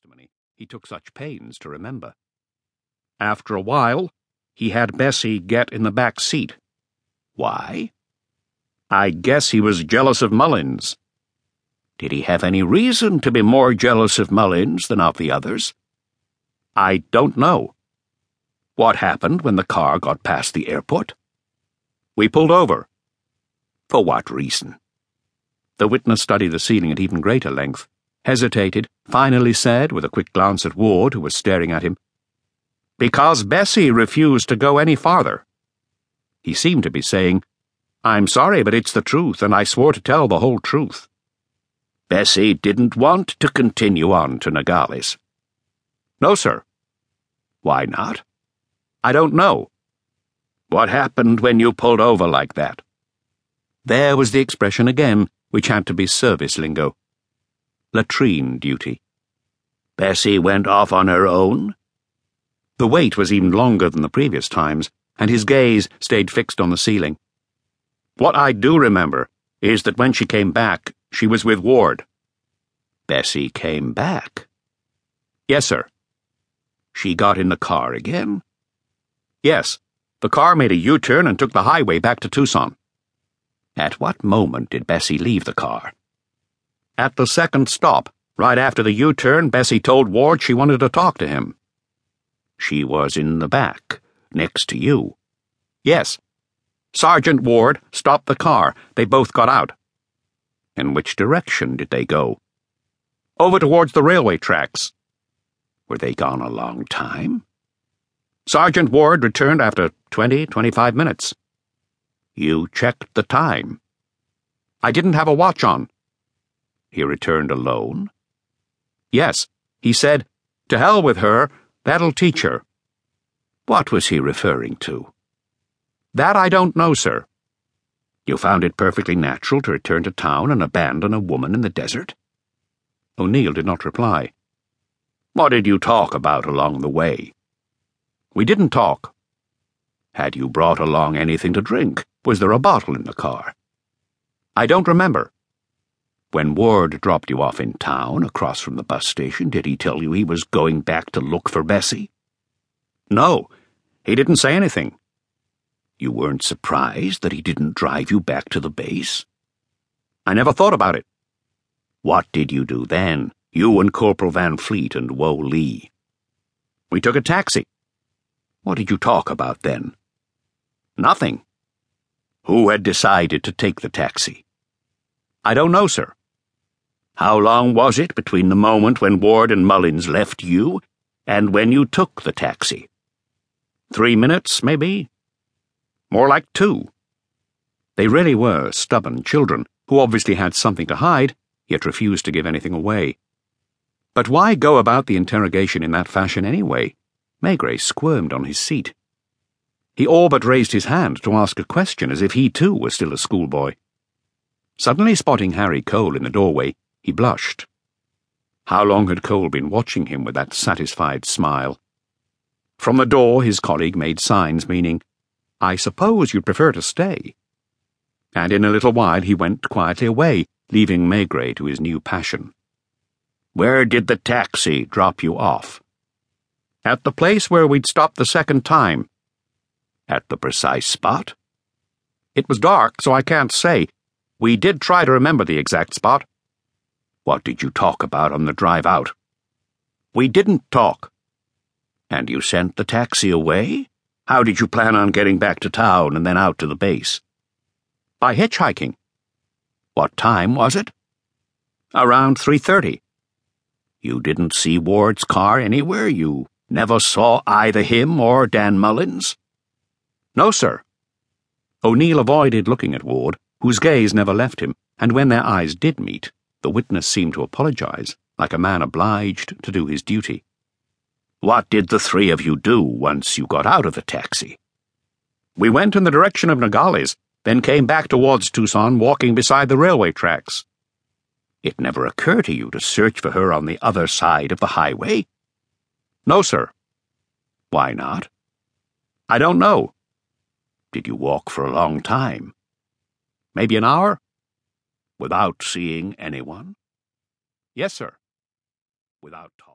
testimony he took such pains to remember. After a while, he had Bessie get in the back seat. Why? I guess he was jealous of Mullins. Did he have any reason to be more jealous of Mullins than of the others? I don't know. What happened when the car got past the airport? We pulled over. For what reason? The witness studied the ceiling at even greater length, hesitated, finally said, with a quick glance at Ward, who was staring at him, Because Bessie refused to go any farther. He seemed to be saying, I'm sorry, but it's the truth, and I swore to tell the whole truth. Bessie didn't want to continue on to Nogales. No, sir. Why not? I don't know. What happened when you pulled over like that? There was the expression again, which had to be service lingo. Latrine duty. Bessie went off on her own? The wait was even longer than the previous times, and his gaze stayed fixed on the ceiling. What I do remember is that when she came back, she was with Ward. Bessie came back? Yes, sir. She got in the car again? Yes, the car made a U turn and took the highway back to Tucson. At what moment did Bessie leave the car? At the second stop, right after the U turn, Bessie told Ward she wanted to talk to him. She was in the back, next to you. Yes. Sergeant Ward stopped the car. They both got out. In which direction did they go? Over towards the railway tracks. Were they gone a long time? Sergeant Ward returned after twenty, twenty-five minutes. You checked the time. I didn't have a watch on. He returned alone? Yes. He said, To hell with her, that'll teach her. What was he referring to? That I don't know, sir. You found it perfectly natural to return to town and abandon a woman in the desert? O'Neill did not reply. What did you talk about along the way? We didn't talk. Had you brought along anything to drink? Was there a bottle in the car? I don't remember. When Ward dropped you off in town, across from the bus station, did he tell you he was going back to look for Bessie? No, he didn't say anything. You weren't surprised that he didn't drive you back to the base? I never thought about it. What did you do then, you and Corporal Van Fleet and Wo Lee? We took a taxi. What did you talk about then? Nothing. Who had decided to take the taxi? I don't know, sir. How long was it between the moment when Ward and Mullins left you and when you took the taxi? Three minutes, maybe? More like two. They really were stubborn children who obviously had something to hide, yet refused to give anything away. But why go about the interrogation in that fashion anyway? Maigret squirmed on his seat. He all but raised his hand to ask a question as if he too were still a schoolboy. Suddenly spotting Harry Cole in the doorway, he blushed. How long had Cole been watching him with that satisfied smile? From the door, his colleague made signs meaning, I suppose you'd prefer to stay. And in a little while he went quietly away, leaving Maigret to his new passion. Where did the taxi drop you off? At the place where we'd stopped the second time. At the precise spot? It was dark, so I can't say. We did try to remember the exact spot. What did you talk about on the drive out? We didn't talk. And you sent the taxi away? How did you plan on getting back to town and then out to the base? By hitchhiking. What time was it? Around 3:30. You didn't see Ward's car anywhere, you Never saw either him or Dan Mullins? No, sir. O'Neill avoided looking at Ward, whose gaze never left him, and when their eyes did meet, the witness seemed to apologize, like a man obliged to do his duty. What did the three of you do once you got out of the taxi? We went in the direction of Nogales, then came back towards Tucson, walking beside the railway tracks. It never occurred to you to search for her on the other side of the highway? No, sir. Why not? I don't know. Did you walk for a long time? Maybe an hour? Without seeing anyone? Yes, sir. Without talking.